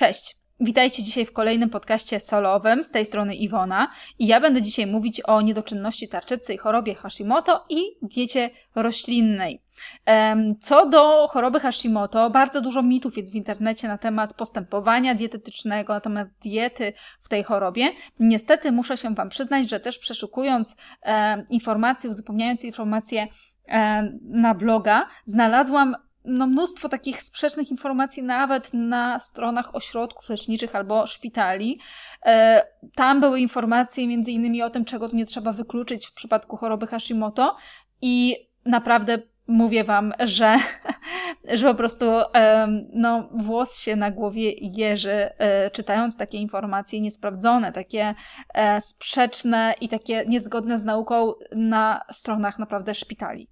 Cześć! Witajcie dzisiaj w kolejnym podcaście solowym. Z tej strony Iwona i ja będę dzisiaj mówić o niedoczynności tarczycy i chorobie Hashimoto i diecie roślinnej. Co do choroby Hashimoto, bardzo dużo mitów jest w internecie na temat postępowania dietetycznego, na temat diety w tej chorobie. Niestety muszę się Wam przyznać, że też przeszukując informacje, uzupełniając informacje na bloga, znalazłam no, mnóstwo takich sprzecznych informacji nawet na stronach ośrodków leczniczych albo szpitali. E, tam były informacje między innymi o tym, czego tu nie trzeba wykluczyć w przypadku choroby Hashimoto i naprawdę mówię Wam, że, że po prostu no, włos się na głowie jeży, e, czytając takie informacje niesprawdzone, takie e, sprzeczne i takie niezgodne z nauką na stronach naprawdę szpitali.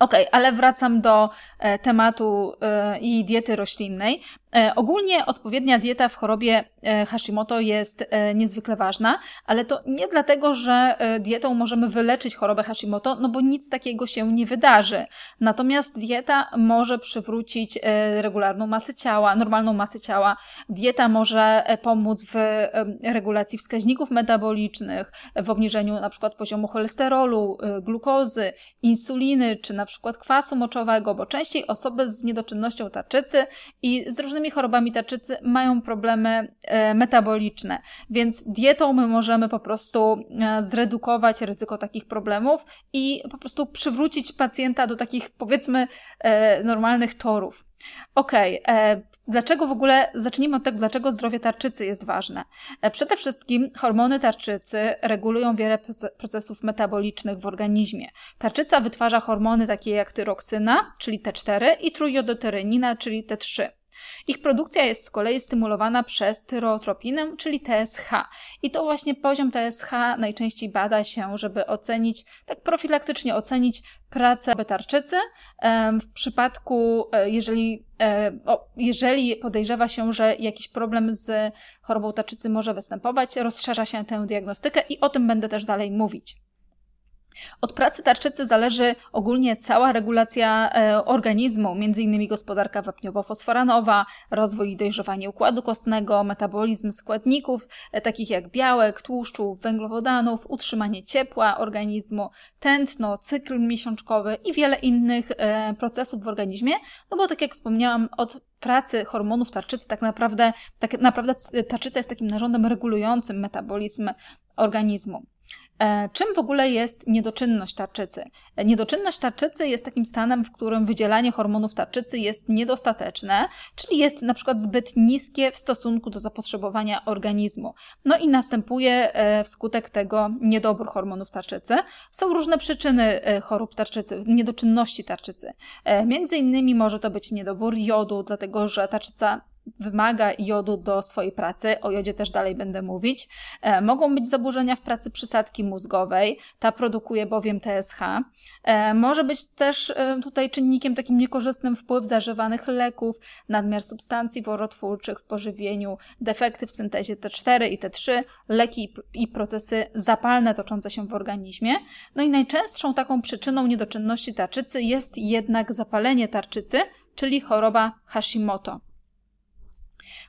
Okej, okay, ale wracam do e, tematu e, i diety roślinnej. E, ogólnie odpowiednia dieta w chorobie e, Hashimoto jest e, niezwykle ważna, ale to nie dlatego, że dietą możemy wyleczyć chorobę Hashimoto, no bo nic takiego się nie wydarzy. Natomiast dieta może przywrócić regularną masę ciała, normalną masę ciała. Dieta może pomóc w regulacji wskaźników metabolicznych, w obniżeniu na przykład poziomu cholesterolu, glukozy, insuliny, czy na przykład kwasu moczowego, bo częściej osoby z niedoczynnością tarczycy i z różnymi różnymi chorobami tarczycy mają problemy e, metaboliczne, więc dietą my możemy po prostu e, zredukować ryzyko takich problemów i po prostu przywrócić pacjenta do takich powiedzmy e, normalnych torów. Okej, okay, dlaczego w ogóle, zacznijmy od tego, dlaczego zdrowie tarczycy jest ważne. Przede wszystkim hormony tarczycy regulują wiele procesów metabolicznych w organizmie. Tarczyca wytwarza hormony takie jak tyroksyna, czyli T4 i trójjodotyrynina, czyli T3. Ich produkcja jest z kolei stymulowana przez tyrotropinę, czyli TSH. I to właśnie poziom TSH najczęściej bada się, żeby ocenić, tak profilaktycznie ocenić pracę tarczycy. W przypadku, e, jeżeli, e, jeżeli podejrzewa się, że jakiś problem z chorobą tarczycy może występować, rozszerza się tę diagnostykę i o tym będę też dalej mówić. Od pracy tarczycy zależy ogólnie cała regulacja e, organizmu, m.in. gospodarka wapniowo-fosforanowa, rozwój i dojrzewanie układu kostnego, metabolizm składników e, takich jak białek, tłuszczów, węglowodanów, utrzymanie ciepła organizmu, tętno, cykl miesiączkowy i wiele innych e, procesów w organizmie, no bo tak jak wspomniałam, od pracy hormonów tarczycy tak naprawdę, tak naprawdę tarczyca jest takim narządem regulującym metabolizm organizmu. E, czym w ogóle jest niedoczynność tarczycy? E, niedoczynność tarczycy jest takim stanem, w którym wydzielanie hormonów tarczycy jest niedostateczne, czyli jest na przykład zbyt niskie w stosunku do zapotrzebowania organizmu. No i następuje e, wskutek tego niedobór hormonów tarczycy. Są różne przyczyny chorób tarczycy, niedoczynności tarczycy. Między innymi może to być niedobór jodu, dlatego że tarczyca wymaga jodu do swojej pracy, o jodzie też dalej będę mówić. E, mogą być zaburzenia w pracy przysadki mózgowej, ta produkuje bowiem TSH. E, może być też e, tutaj czynnikiem takim niekorzystnym wpływ zażywanych leków, nadmiar substancji worotwórczych w pożywieniu, defekty w syntezie T4 i T3, leki i procesy zapalne toczące się w organizmie. No i najczęstszą taką przyczyną niedoczynności tarczycy jest jednak zapalenie tarczycy, czyli choroba Hashimoto.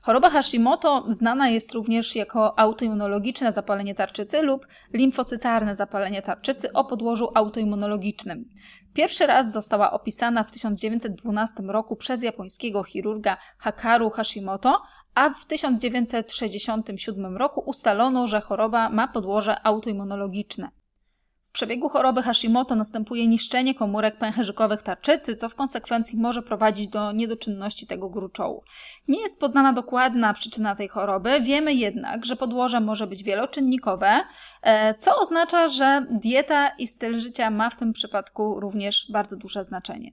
Choroba Hashimoto znana jest również jako autoimmunologiczne zapalenie tarczycy lub limfocytarne zapalenie tarczycy o podłożu autoimmunologicznym. Pierwszy raz została opisana w 1912 roku przez japońskiego chirurga Hakaru Hashimoto, a w 1967 roku ustalono, że choroba ma podłoże autoimmunologiczne. W przebiegu choroby Hashimoto następuje niszczenie komórek pęcherzykowych tarczycy, co w konsekwencji może prowadzić do niedoczynności tego gruczołu. Nie jest poznana dokładna przyczyna tej choroby, wiemy jednak, że podłoże może być wieloczynnikowe, e, co oznacza, że dieta i styl życia ma w tym przypadku również bardzo duże znaczenie.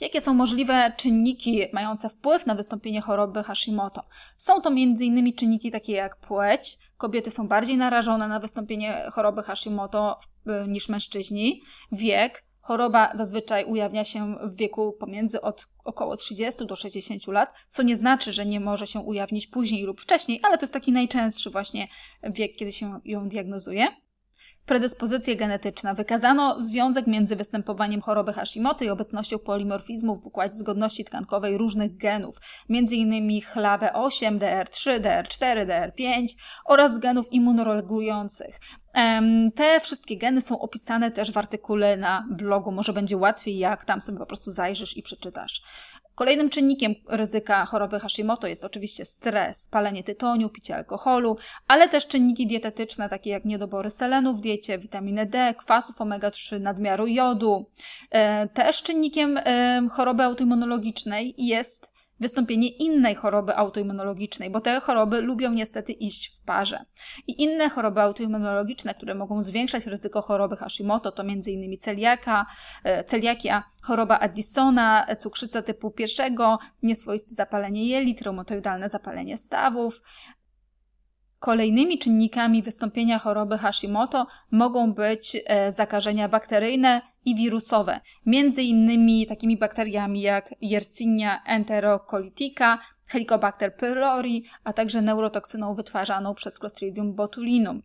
Jakie są możliwe czynniki mające wpływ na wystąpienie choroby Hashimoto? Są to m.in. czynniki takie jak płeć, kobiety są bardziej narażone na wystąpienie choroby Hashimoto niż mężczyźni, wiek, Choroba zazwyczaj ujawnia się w wieku pomiędzy od około 30 do 60 lat, co nie znaczy, że nie może się ujawnić później lub wcześniej, ale to jest taki najczęstszy właśnie wiek, kiedy się ją diagnozuje. Predyspozycje genetyczne. Wykazano związek między występowaniem choroby Hashimoto i obecnością polimorfizmów w układzie zgodności tkankowej różnych genów, m.in. HLA-B8, DR3, DR4, DR5 oraz genów immunoregulujących. Te wszystkie geny są opisane też w artykule na blogu. Może będzie łatwiej, jak tam sobie po prostu zajrzysz i przeczytasz. Kolejnym czynnikiem ryzyka choroby Hashimoto jest oczywiście stres, palenie tytoniu, picie alkoholu, ale też czynniki dietetyczne, takie jak niedobory selenu w diecie, witaminy D, kwasów omega-3, nadmiaru jodu. E, też czynnikiem choroby autoimmunologicznej jest wystąpienie innej choroby autoimmunologicznej, bo te choroby lubią niestety iść w parze. I inne choroby autoimmunologiczne, które mogą zwiększać ryzyko choroby Hashimoto, to m.in. celiaka, e, celiakia, choroba Addisona, cukrzyca typu pierwszego, nieswoiste zapalenie jelit, reumatoidalne zapalenie stawów, Kolejnymi czynnikami wystąpienia choroby Hashimoto mogą być e, zakażenia bakteryjne i wirusowe, między innymi takimi bakteriami jak Yersinia enterocolitica, Helicobacter pylori, a także neurotoksyną wytwarzaną przez Clostridium botulinum.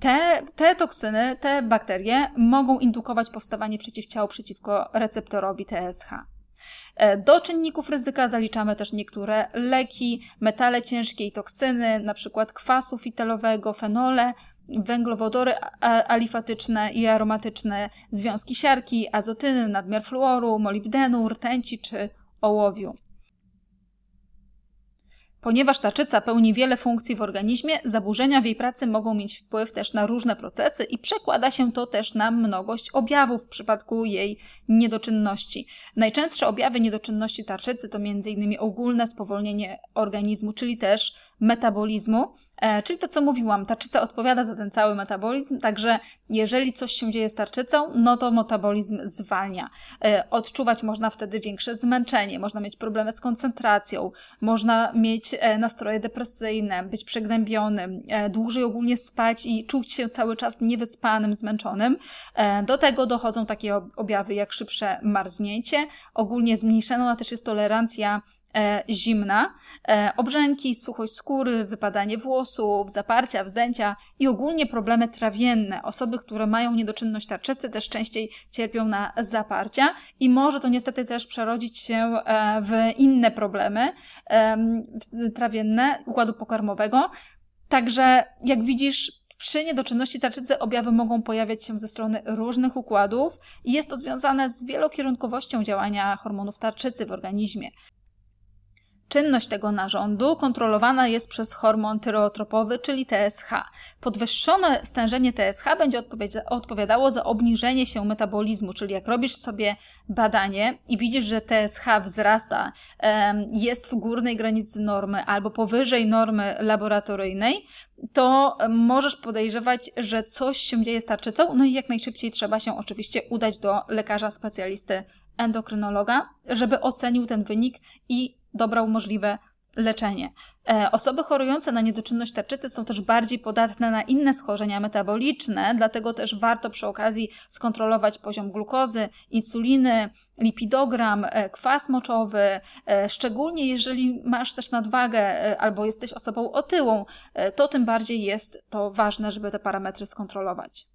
Te, te toksyny, te bakterie mogą indukować powstawanie przeciwciał przeciwko receptorowi TSH. E, do czynników ryzyka zaliczamy też niektóre leki, metale ciężkie i toksyny, np. kwasu fitalowego, fenole, węglowodory alifatyczne i aromatyczne, związki siarki, azotyny, nadmiar fluoru, molibdenu, rtęci czy ołowiu. Ponieważ tarczyca pełni wiele funkcji w organizmie, zaburzenia w jej pracy mogą mieć wpływ też na różne procesy i przekłada się to też na mnogość objawów w przypadku jej niedoczynności. Najczęstsze objawy niedoczynności tarczycy to m.in. ogólne spowolnienie organizmu, czyli też metabolizmu, e, czyli to, co mówiłam, tarczyca odpowiada za ten cały metabolizm, także jeżeli coś się dzieje z tarczycą, no to metabolizm zwalnia. E, odczuwać można wtedy większe zmęczenie, można mieć problemy z koncentracją, można mieć nastroje depresyjne, być przegnębionym, dłużej ogólnie spać i czuć się cały czas niewyspanym, zmęczonym. Do tego dochodzą takie objawy jak szybsze marznięcie, ogólnie zmniejszona też jest tolerancja e, zimna, e, obrzęki, suchość skóry, wypadanie włosów, zaparcia, wzdęcia i ogólnie problemy trawienne. Osoby, które mają niedoczynność tarczycy też częściej cierpią na zaparcia i może to niestety też przerodzić się e, w inne problemy e, trawienne układu pokarmowego. Także jak widzisz, przy niedoczynności tarczycy objawy mogą pojawiać się ze strony różnych układów i jest to związane z wielokierunkowością działania hormonów tarczycy w organizmie. Czynność tego narządu kontrolowana jest przez hormon tyreotropowy, czyli TSH. Podwyższone stężenie TSH będzie odpowiadało za obniżenie się metabolizmu, czyli jak robisz sobie badanie i widzisz, że TSH wzrasta, jest w górnej granicy normy albo powyżej normy laboratoryjnej, to możesz podejrzewać, że coś się dzieje z tarczycą, no i jak najszybciej trzeba się oczywiście udać do lekarza specjalisty endokrynologa, żeby ocenił ten wynik i dobrał możliwe leczenie. E, osoby chorujące na niedoczynność tarczycy są też bardziej podatne na inne schorzenia metaboliczne, dlatego też warto przy okazji skontrolować poziom glukozy, insuliny, lipidogram, e, kwas moczowy, e, szczególnie jeżeli masz też nadwagę albo jesteś osobą otyłą, to tym bardziej jest to ważne, żeby te parametry skontrolować.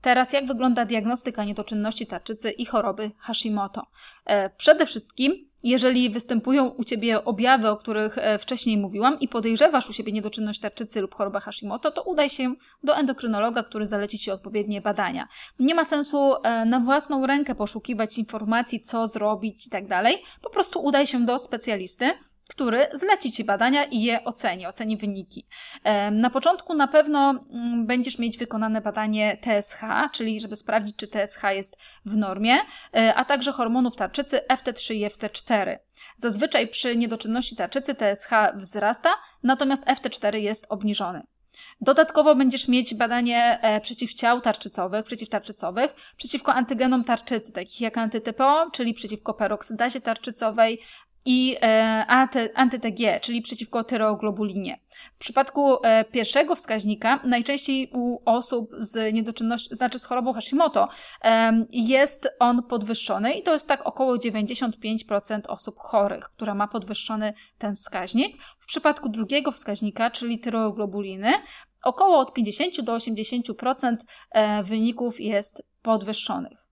Teraz jak wygląda diagnostyka niedoczynności tarczycy i choroby Hashimoto? Przede wszystkim jeżeli występują u Ciebie objawy, o których e, wcześniej mówiłam i podejrzewasz u siebie niedoczynność tarczycy lub chorobę Hashimoto, to udaj się do endokrynologa, który zaleci Ci odpowiednie badania. Nie ma sensu e, na własną rękę poszukiwać informacji, co zrobić i tak dalej. Po prostu udaj się do specjalisty, który zleci Ci badania i je oceni, oceni wyniki. Na początku na pewno mm, będziesz mieć wykonane badanie TSH, czyli żeby sprawdzić, czy TSH jest w normie, e, a także hormonów tarczycy FT3 i FT4. Zazwyczaj przy niedoczynności tarczycy TSH wzrasta, natomiast FT4 jest obniżony. Dodatkowo będziesz mieć badanie e, przeciwciał tarczycowych, przeciwtarczycowych, przeciwko antygenom tarczycy, takich jak antytypo, czyli przeciwko peroksydazie tarczycowej, i e, anty-TG, czyli przeciwko tyreoglobulinie. W przypadku e, pierwszego wskaźnika, najczęściej u osób z niedoczynnością, znaczy z chorobą Hashimoto, jest on podwyższony i to jest tak około 95% osób chorych, która ma podwyższony ten wskaźnik. W przypadku drugiego wskaźnika, czyli tyreoglobuliny, około od 50 do 80% e, wyników jest podwyższonych.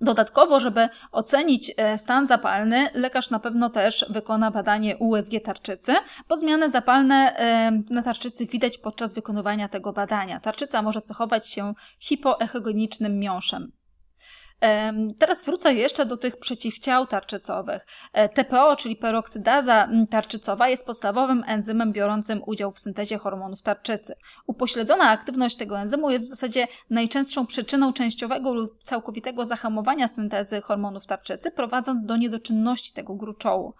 Dodatkowo, żeby ocenić e, stan zapalny, lekarz na pewno też wykona badanie USG tarczycy, bo zmiany zapalne e, na tarczycy widać podczas wykonywania tego badania. Tarczyca może cechować się hipoechogenicznym miąższem. Teraz wrócę jeszcze do tych przeciwciał tarczycowych. E, TPO, czyli peroksydaza tarczycowa, jest podstawowym enzymem biorącym udział w syntezie hormonów tarczycy. Upośledzona aktywność tego enzymu jest w zasadzie najczęstszą przyczyną częściowego lub całkowitego zahamowania syntezy hormonów tarczycy, prowadząc do niedoczynności tego gruczołu.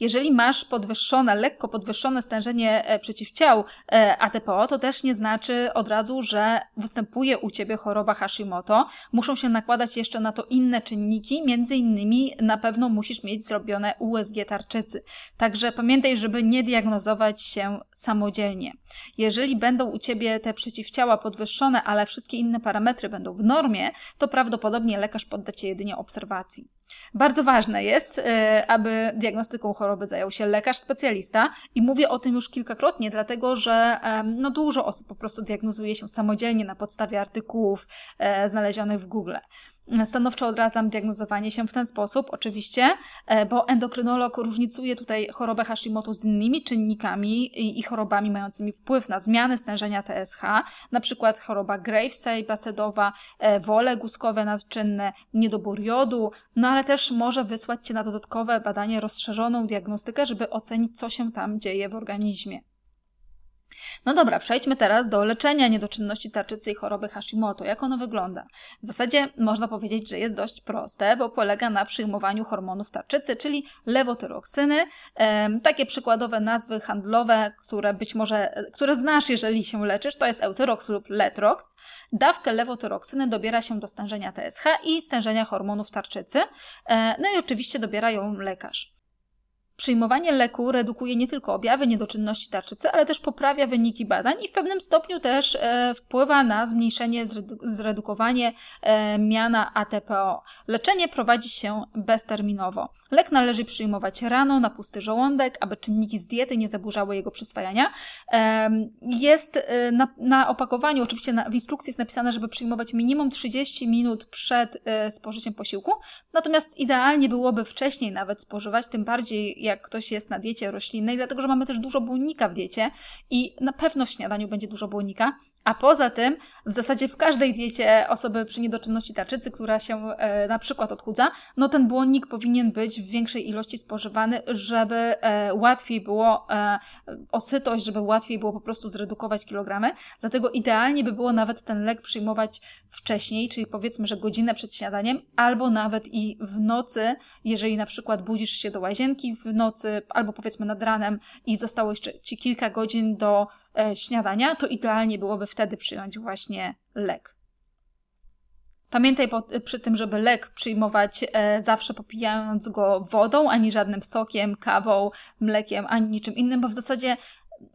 Jeżeli masz podwyższone, lekko podwyższone stężenie e, przeciwciał e, ATPO, to też nie znaczy od razu, że występuje u ciebie choroba Hashimoto. Muszą się nakładać jeszcze na to inne czynniki, między innymi na pewno musisz mieć zrobione USG tarczycy. Także pamiętaj, żeby nie diagnozować się samodzielnie. Jeżeli będą u ciebie te przeciwciała podwyższone, ale wszystkie inne parametry będą w normie, to prawdopodobnie lekarz podda cię jedynie obserwacji. Bardzo ważne jest, e, aby diagnostyką choroby zajął się lekarz specjalista i mówię o tym już kilkakrotnie, dlatego że no, dużo osób po prostu diagnozuje się samodzielnie na podstawie artykułów e, znalezionych w Google. Stanowczo odradzam diagnozowanie się w ten sposób, oczywiście, e, bo endokrynolog różnicuje tutaj chorobę Hashimoto z innymi czynnikami i chorobami mającymi wpływ na zmiany stężenia TSH, na przykład choroba Gravesa i basedowa, e, wole guskowe nadczynne, niedobór jodu, no ale też może wysłać Cię na dodatkowe badanie, rozszerzoną diagnostykę, żeby ocenić, co się tam dzieje w organizmie. No dobra, przejdźmy teraz do leczenia niedoczynności tarczycy i choroby Hashimoto. Jak ono wygląda? W zasadzie można powiedzieć, że jest dość proste, bo polega na przyjmowaniu hormonów tarczycy, czyli lewotyroksyny. takie przykładowe nazwy handlowe, które być może, które znasz, jeżeli się leczysz, to jest Eutyrox lub Letrox. Dawkę lewotyroksyny dobiera się do stężenia TSH i stężenia hormonów tarczycy. E, no i oczywiście dobiera ją lekarz. Przyjmowanie leku redukuje nie tylko objawy niedoczynności tarczycy, ale też poprawia wyniki badań i w pewnym stopniu też e, wpływa na zmniejszenie, zredukowanie e, miana ATPO. Leczenie prowadzi się bezterminowo. Lek należy przyjmować rano na pusty żołądek, aby czynniki z diety nie zaburzały jego przyswajania. E, jest na, na, opakowaniu, oczywiście na, w instrukcji jest napisane, żeby przyjmować minimum 30 minut przed e, spożyciem posiłku, natomiast idealnie byłoby wcześniej nawet spożywać, tym bardziej jak ktoś jest na diecie roślinnej, dlatego że mamy też dużo błonnika w diecie i na pewno w śniadaniu będzie dużo błonnika, a poza tym w zasadzie w każdej diecie osoby przy niedoczynności tarczycy, która się e, na przykład odchudza, no ten błonnik powinien być w większej ilości spożywany, żeby e, łatwiej było e, osytość, żeby łatwiej było po prostu zredukować kilogramy, dlatego idealnie by było nawet ten lek przyjmować wcześniej, czyli powiedzmy, że godzinę przed śniadaniem, albo nawet i w nocy, jeżeli na przykład budzisz się do łazienki w nocy albo powiedzmy nad ranem i zostało jeszcze Ci kilka godzin do e, śniadania, to idealnie byłoby wtedy przyjąć właśnie lek. Pamiętaj przy tym, żeby lek przyjmować e, zawsze popijając go wodą, ani żadnym sokiem, kawą, mlekiem, ani niczym innym, bo w zasadzie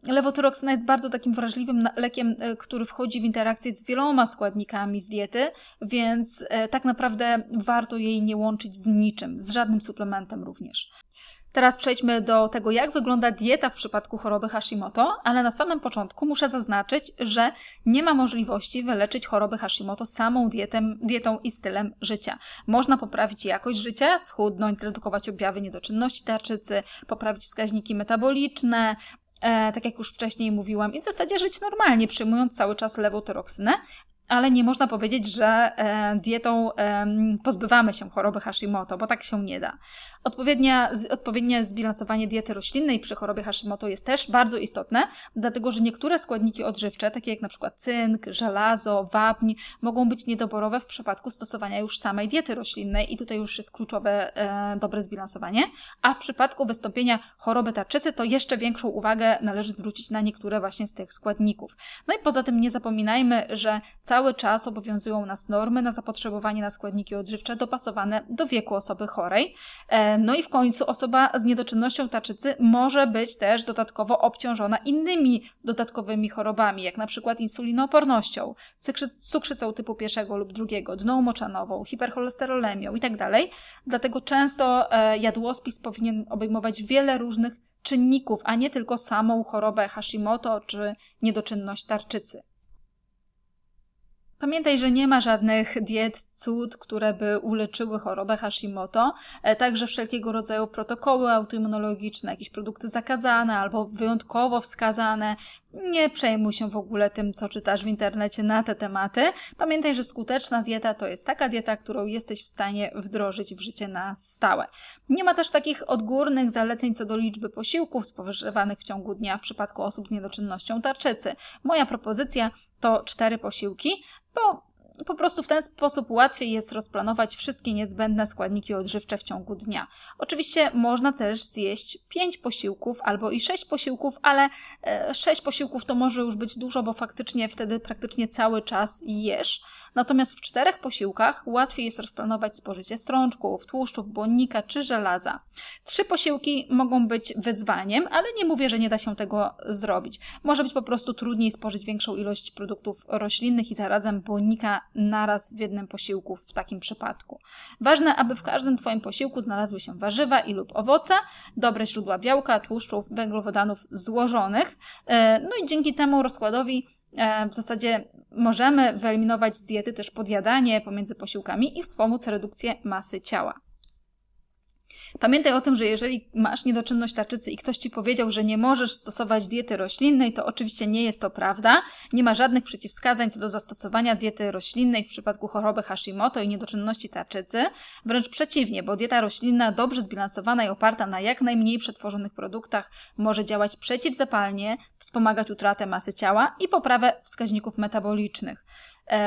lewotyroksyna jest bardzo takim wrażliwym lekiem, e, który wchodzi w interakcję z wieloma składnikami z diety, więc tak naprawdę warto jej nie łączyć z niczym, z żadnym suplementem również. Teraz przejdźmy do tego, jak wygląda dieta w przypadku choroby Hashimoto, ale na samym początku muszę zaznaczyć, że nie ma możliwości wyleczyć choroby Hashimoto samą dietą, dietą i stylem życia. Można poprawić jakość życia, schudnąć, zredukować objawy niedoczynności tarczycy, poprawić wskaźniki metaboliczne, E, tak jak już wcześniej mówiłam, i w zasadzie żyć normalnie, przyjmując cały czas lewotyroksynę, ale nie można powiedzieć, że e, dietą pozbywamy się choroby Hashimoto, bo tak się nie da. Odpowiednia, odpowiednie zbilansowanie diety roślinnej przy chorobie Hashimoto jest też bardzo istotne, dlatego że niektóre składniki odżywcze, takie jak przykład cynk, żelazo, wapń, mogą być niedoborowe w przypadku stosowania już samej diety roślinnej i tutaj już jest kluczowe e, dobre zbilansowanie, a w przypadku wystąpienia choroby tarczycy to jeszcze większą uwagę należy zwrócić na niektóre właśnie z tych składników. No i poza tym nie zapominajmy, że cały czas obowiązują nas normy na zapotrzebowanie na składniki odżywcze dopasowane do wieku osoby chorej. E, no i w końcu osoba z niedoczynnością tarczycy może być też dodatkowo obciążona innymi dodatkowymi chorobami, jak na przykład insulinoopornością, cukrzycą typu pierwszego lub drugiego, dną moczanową, hipercholesterolemią itd. Tak Dlatego często e, jadłospis powinien obejmować wiele różnych czynników, a nie tylko samą chorobę Hashimoto czy niedoczynność tarczycy. Pamiętaj, że nie ma żadnych diet, cud, które by uleczyły chorobę Hashimoto, e, także wszelkiego rodzaju protokoły autoimmunologiczne, jakieś produkty zakazane albo wyjątkowo wskazane. Nie przejmuj się w ogóle tym, co czytasz w internecie na te tematy. Pamiętaj, że skuteczna dieta to jest taka dieta, którą jesteś w stanie wdrożyć w życie na stałe. Nie ma też takich odgórnych zaleceń co do liczby posiłków spożywanych w ciągu dnia w przypadku osób z niedoczynnością tarczycy. Moja propozycja to cztery posiłki, bo po prostu w ten sposób łatwiej jest rozplanować wszystkie niezbędne składniki odżywcze w ciągu dnia. Oczywiście można też zjeść 5 posiłków albo i 6 posiłków, ale 6 e, posiłków to może już być dużo, bo faktycznie wtedy praktycznie cały czas jesz. Natomiast w czterech posiłkach łatwiej jest rozplanować spożycie strączków, tłuszczów, błonnika czy żelaza. Trzy posiłki mogą być wyzwaniem, ale nie mówię, że nie da się tego zrobić. Może być po prostu trudniej spożyć większą ilość produktów roślinnych i zarazem błonnika naraz w jednym posiłku w takim przypadku. Ważne, aby w każdym Twoim posiłku znalazły się warzywa i lub owoce, dobre źródła białka, tłuszczów, węglowodanów złożonych. E, no i dzięki temu rozkładowi e, w zasadzie możemy wyeliminować z diety też podjadanie pomiędzy posiłkami i wspomóc redukcję masy ciała. Pamiętaj o tym, że jeżeli masz niedoczynność tarczycy i ktoś ci powiedział, że nie możesz stosować diety roślinnej, to oczywiście nie jest to prawda. Nie ma żadnych przeciwwskazań co do zastosowania diety roślinnej w przypadku choroby Hashimoto i niedoczynności tarczycy. Wręcz przeciwnie, bo dieta roślinna dobrze zbilansowana i oparta na jak najmniej przetworzonych produktach może działać przeciwzapalnie, wspomagać utratę masy ciała i poprawę wskaźników metabolicznych.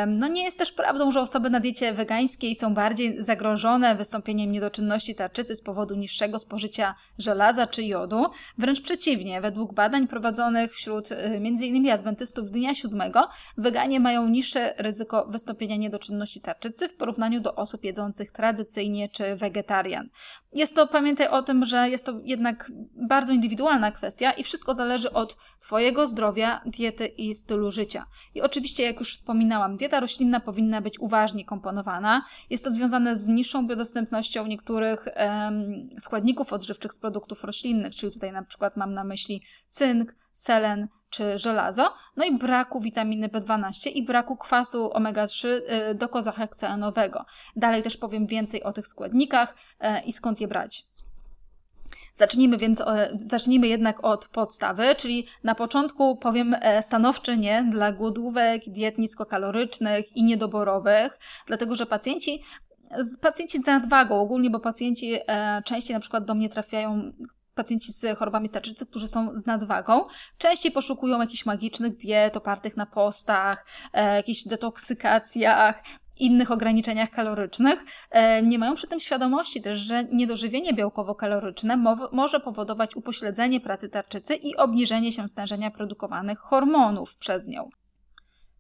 No nie jest też prawdą, że osoby na diecie wegańskiej są bardziej zagrożone wystąpieniem niedoczynności tarczycy z powodu niższego spożycia żelaza czy jodu. Wręcz przeciwnie, według badań prowadzonych wśród y, m.in. adwentystów dnia siódmego, weganie mają niższe ryzyko wystąpienia niedoczynności tarczycy w porównaniu do osób jedzących tradycyjnie czy wegetarian. Jest to, pamiętaj o tym, że jest to jednak bardzo indywidualna kwestia i wszystko zależy od Twojego zdrowia, diety i stylu życia. I oczywiście, jak już wspominałam, dieta roślinna powinna być uważnie komponowana. Jest to związane z niższą biodostępnością niektórych um, składników odżywczych z produktów roślinnych, czyli tutaj na przykład mam na myśli cynk, selen czy żelazo, no i braku witaminy B12 i braku kwasu omega-3 y, dokozaheksaenowego. Dalej też powiem więcej o tych składnikach y, i skąd je brać. Zacznijmy więc, zacznijmy jednak od podstawy, czyli na początku powiem e, stanowcze nie dla głodówek, diet niskokalorycznych i niedoborowych, dlatego że pacjenci pacjenci z nadwagą ogólnie, bo pacjenci e, częściej na przykład do mnie trafiają pacjenci z chorobami starczycy, którzy są z nadwagą, częściej poszukują jakichś magicznych diet opartych na postach, e, jakichś detoksykacjach, innych ograniczeniach kalorycznych, e, nie mają przy tym świadomości też, że niedożywienie białkowo-kaloryczne może powodować upośledzenie pracy tarczycy i obniżenie się stężenia produkowanych hormonów przez nią.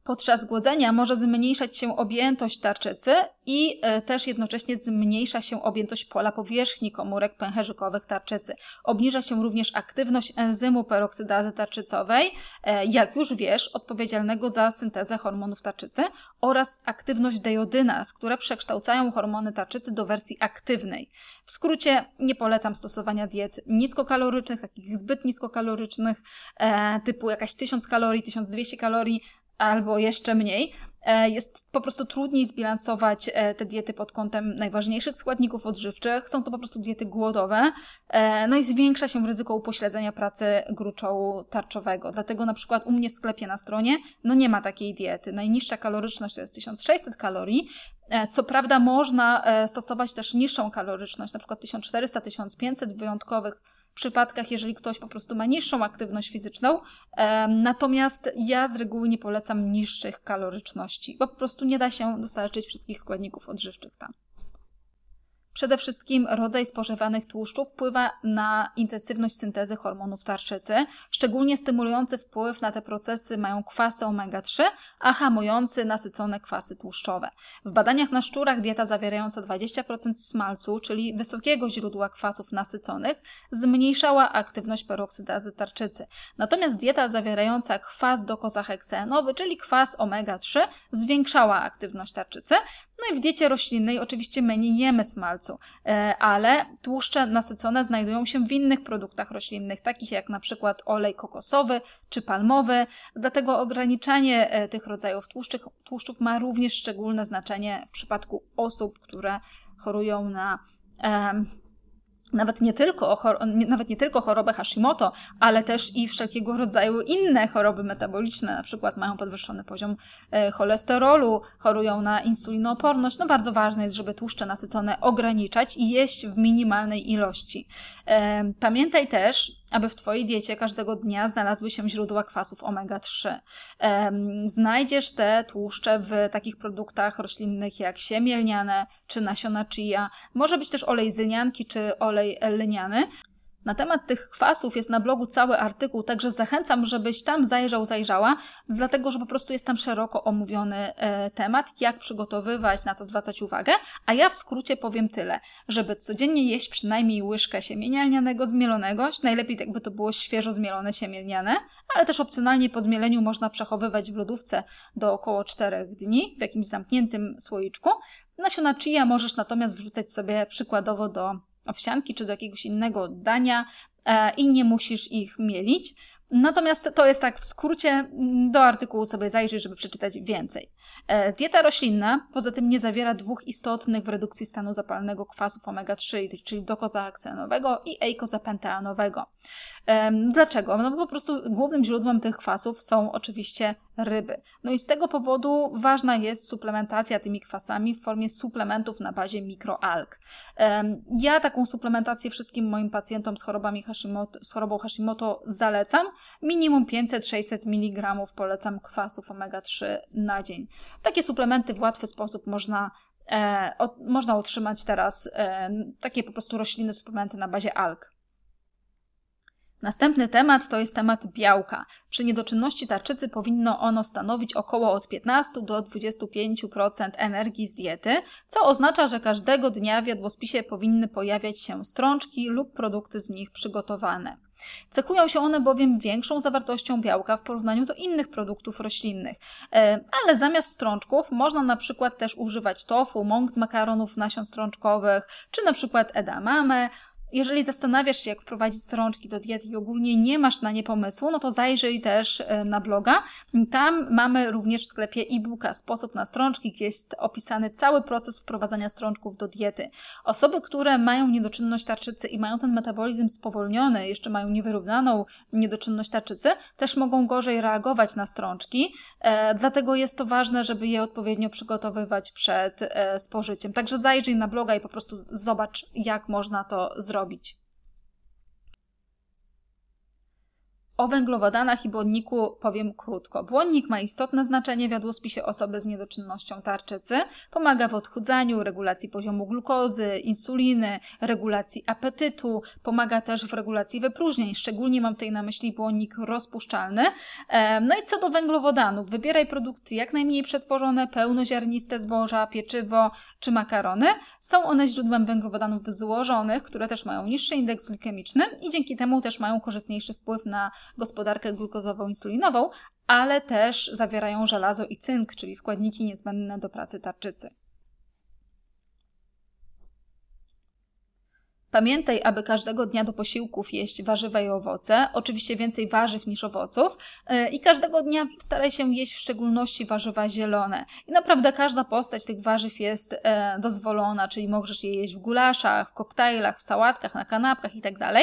Podczas głodzenia może zmniejszać się objętość tarczycy i e, też jednocześnie zmniejsza się objętość pola powierzchni komórek pęcherzykowych tarczycy. Obniża się również aktywność enzymu peroksydazy tarczycowej, e, jak już wiesz, odpowiedzialnego za syntezę hormonów tarczycy oraz aktywność deodynas, które przekształcają hormony tarczycy do wersji aktywnej. W skrócie nie polecam stosowania diet niskokalorycznych, takich zbyt niskokalorycznych, e, typu jakaś 1000 kalorii, 1200 kalorii, albo jeszcze mniej, e, jest po prostu trudniej zbilansować e, te diety pod kątem najważniejszych składników odżywczych. Są to po prostu diety głodowe, e, no i zwiększa się ryzyko upośledzenia pracy gruczołu tarczowego. Dlatego na przykład u mnie w sklepie na stronie no nie ma takiej diety. Najniższa kaloryczność to jest 1600 kalorii. Co prawda można stosować też niższą kaloryczność, na przykład 1400-1500 w wyjątkowych przypadkach, jeżeli ktoś po prostu ma niższą aktywność fizyczną. Natomiast ja z reguły nie polecam niższych kaloryczności, bo po prostu nie da się dostarczyć wszystkich składników odżywczych tam. Przede wszystkim rodzaj spożywanych tłuszczów wpływa na intensywność syntezy hormonów tarczycy. Szczególnie stymulujący wpływ na te procesy mają kwasy omega-3, a hamujący nasycone kwasy tłuszczowe. W badaniach na szczurach dieta zawierająca 20% smalcu, czyli wysokiego źródła kwasów nasyconych, zmniejszała aktywność peroksydazy tarczycy. Natomiast dieta zawierająca kwas dokozaheksaenowy, czyli kwas omega-3, zwiększała aktywność tarczycy. No i w diecie roślinnej oczywiście my nie jemy smalcu, e, ale tłuszcze nasycone znajdują się w innych produktach roślinnych, takich jak na przykład olej kokosowy czy palmowy. Dlatego ograniczanie e, tych rodzajów tłuszczów, tłuszczów ma również szczególne znaczenie w przypadku osób, które chorują na nawet nie, tylko nawet nie tylko chorobę Hashimoto, ale też i wszelkiego rodzaju inne choroby metaboliczne, na przykład mają podwyższony poziom e, cholesterolu, chorują na insulinooporność. No bardzo ważne jest, żeby tłuszcze nasycone ograniczać i jeść w minimalnej ilości. Pamiętaj też, aby w Twojej diecie każdego dnia znalazły się źródła kwasów omega-3. Znajdziesz te tłuszcze w takich produktach roślinnych jak siemię lniane czy nasiona chia. Może być też olej zynianki czy olej lniany. Na temat tych kwasów jest na blogu cały artykuł, także zachęcam, żebyś tam zajrzał, zajrzała, dlatego że po prostu jest tam szeroko omówiony e, temat, jak przygotowywać, na co zwracać uwagę, a ja w skrócie powiem tyle, żeby codziennie jeść przynajmniej łyżkę siemienia lnianego zmielonego, najlepiej jakby to było świeżo zmielone siemię lniane, ale też opcjonalnie po zmieleniu można przechowywać w lodówce do około 4 dni w jakimś zamkniętym słoiczku. Nasiona chia możesz natomiast wrzucać sobie przykładowo do owsianki czy do jakiegoś innego dania e, i nie musisz ich mielić. Natomiast to jest tak w skrócie, do artykułu sobie zajrzyj, żeby przeczytać więcej. E, dieta roślinna poza tym nie zawiera dwóch istotnych w redukcji stanu zapalnego kwasów omega-3, czyli dokozaheksenowego i eikozapenteanowego. Dlaczego? No bo po prostu głównym źródłem tych kwasów są oczywiście ryby. No i z tego powodu ważna jest suplementacja tymi kwasami w formie suplementów na bazie mikroalg. Ja taką suplementację wszystkim moim pacjentom z, chorobami Hashimoto, z chorobą Hashimoto zalecam. Minimum 500-600 mg polecam kwasów omega-3 na dzień. Takie suplementy w łatwy sposób można E, o, można otrzymać teraz e, takie po prostu rośliny, suplementy na bazie alg. Następny temat to jest temat białka. Przy niedoczynności tarczycy powinno ono stanowić około od 15 do 25% energii z diety, co oznacza, że każdego dnia w jadłospisie powinny pojawiać się strączki lub produkty z nich przygotowane. Cechują się one bowiem większą zawartością białka w porównaniu do innych produktów roślinnych. E, ale zamiast strączków można na przykład też używać tofu, mąk z makaronów nasion strączkowych, czy na przykład edamame, jeżeli zastanawiasz się, jak wprowadzić strączki do diety i ogólnie nie masz na nie pomysłu, no to zajrzyj też e, na bloga. Tam mamy również w sklepie e-booka Sposób na strączki, gdzie jest opisany cały proces wprowadzania strączków do diety. Osoby, które mają niedoczynność tarczycy i mają ten metabolizm spowolniony, jeszcze mają niewyrównaną niedoczynność tarczycy, też mogą gorzej reagować na strączki, e, dlatego jest to ważne, żeby je odpowiednio przygotowywać przed e, spożyciem. Także zajrzyj na bloga i po prostu zobacz, jak można to zrobić zrobić. O węglowodanach i błonniku powiem krótko. Błonnik ma istotne znaczenie w jadłospisie osoby z niedoczynnością tarczycy. Pomaga w odchudzaniu, regulacji poziomu glukozy, insuliny, regulacji apetytu, pomaga też w regulacji wypróżnień. Szczególnie mam tutaj na myśli błonnik rozpuszczalny. No i co do węglowodanów, wybieraj produkty jak najmniej przetworzone, pełnoziarniste zboża, pieczywo czy makarony. Są one źródłem węglowodanów złożonych, które też mają niższy indeks glikemiczny i dzięki temu też mają korzystniejszy wpływ na gospodarkę glukozową insulinową, ale też zawierają żelazo i cynk, czyli składniki niezbędne do pracy tarczycy. Pamiętaj, aby każdego dnia do posiłków jeść warzywa i owoce, oczywiście więcej warzyw niż owoców e, i każdego dnia staraj się jeść w szczególności warzywa zielone. I naprawdę każda postać tych warzyw jest e, dozwolona, czyli możesz je jeść w gulaszach, w koktajlach, w sałatkach, na kanapkach itd.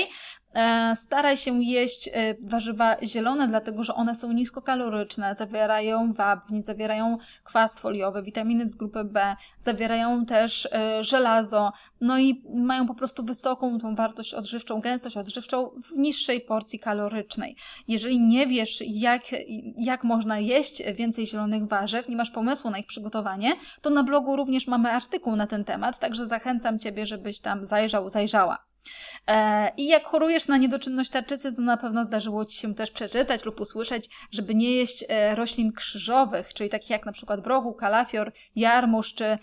E, staraj się jeść e, warzywa zielone, dlatego że one są niskokaloryczne, zawierają wapń, zawierają kwas foliowy, witaminy z grupy B, zawierają też e, żelazo, no i mają po prostu wysoką tą wartość odżywczą, gęstość odżywczą w niższej porcji kalorycznej. Jeżeli nie wiesz, jak, jak można jeść więcej zielonych warzyw, nie masz pomysłu na ich przygotowanie, to na blogu również mamy artykuł na ten temat, także zachęcam Ciebie, żebyś tam zajrzał, zajrzała. E, I jak chorujesz na niedoczynność tarczycy, to na pewno zdarzyło Ci się też przeczytać lub usłyszeć, żeby nie jeść e, roślin krzyżowych, czyli takich jak na przykład broku, kalafior, jarmuż czy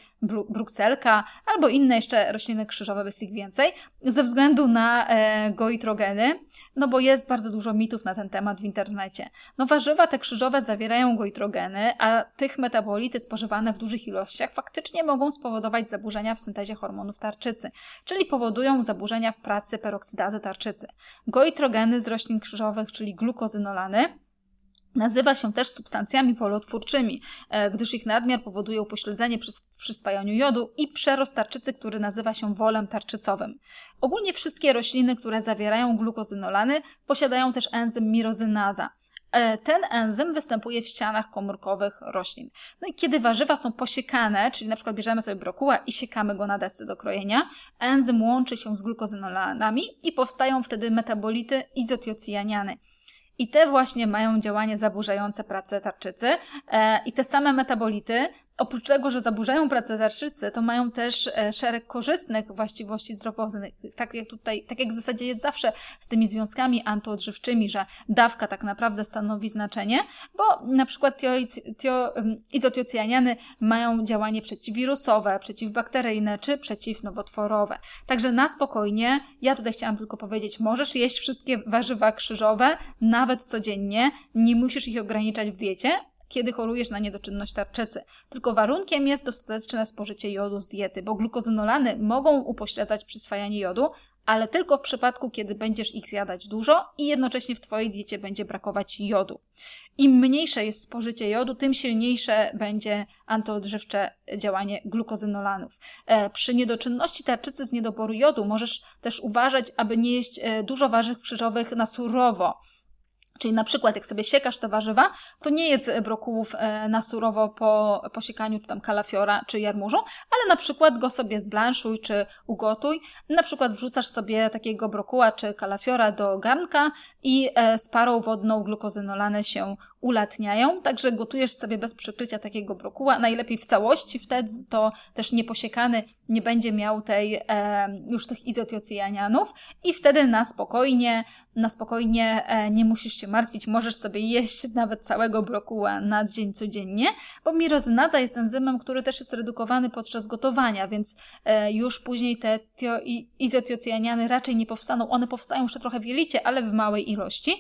brukselka, albo inne jeszcze rośliny krzyżowe, bez ich więcej, ze względu na e, goitrogeny, no bo jest bardzo dużo mitów na ten temat w internecie. No warzywa te krzyżowe zawierają goitrogeny, a tych metabolity spożywane w dużych ilościach faktycznie mogą spowodować zaburzenia w syntezie hormonów tarczycy, czyli powodują zaburzenia w pracy peroksydazy tarczycy. Goitrogeny z roślin krzyżowych, czyli glukozynolany, Nazywa się też substancjami wolotwórczymi, e, gdyż ich nadmiar powoduje upośledzenie przy przyswajaniu jodu i przerost tarczycy, który nazywa się wolem tarczycowym. Ogólnie wszystkie rośliny, które zawierają glukozynolany, posiadają też enzym mirozynaza. E, ten enzym występuje w ścianach komórkowych roślin. No i kiedy warzywa są posiekane, czyli na przykład bierzemy sobie brokuła i siekamy go na desce do krojenia, enzym łączy się z glukozynolanami i powstają wtedy metabolity izotiocjaniany. I te właśnie mają działanie zaburzające pracę tarczycy. E, I te same metabolity oprócz tego, że zaburzają pracę tarczycy, to mają też e, szereg korzystnych właściwości zdrowotnych. Tak jak tutaj, tak jak w zasadzie jest zawsze z tymi związkami antyodżywczymi, że dawka tak naprawdę stanowi znaczenie, bo na przykład tio, izotiocjaniany mają działanie przeciwwirusowe, przeciwbakteryjne czy przeciwnowotworowe. Także na spokojnie, ja tutaj chciałam tylko powiedzieć, możesz jeść wszystkie warzywa krzyżowe, nawet codziennie, nie musisz ich ograniczać w diecie, kiedy chorujesz na niedoczynność tarczycy. Tylko warunkiem jest dostateczne spożycie jodu z diety, bo glukozynolany mogą upośledzać przyswajanie jodu, ale tylko w przypadku, kiedy będziesz ich zjadać dużo i jednocześnie w Twojej diecie będzie brakować jodu. Im mniejsze jest spożycie jodu, tym silniejsze będzie antyodżywcze działanie glukozynolanów. E, przy niedoczynności tarczycy z niedoboru jodu możesz też uważać, aby nie jeść e, dużo warzyw krzyżowych na surowo, Czyli na przykład jak sobie siekasz te warzywa, to nie jedz brokułów e, na surowo po posiekaniu czy tam kalafiora czy jarmużu, ale na przykład go sobie zblanszuj czy ugotuj. Na przykład wrzucasz sobie takiego brokuła czy kalafiora do garnka i e, z parą wodną glukozynolane się ulatniają, także gotujesz sobie bez przykrycia takiego brokuła, najlepiej w całości, wtedy to też nieposiekany nie będzie miał tej, e, już tych izotiocjanianów i wtedy na spokojnie, na spokojnie e, nie musisz się martwić, możesz sobie jeść nawet całego brokuła na dzień codziennie, bo mirozynaza jest enzymem, który też jest redukowany podczas gotowania, więc e, już później te izotiocjaniany raczej nie powstaną, one powstają jeszcze trochę w jelicie, ale w małej ilości,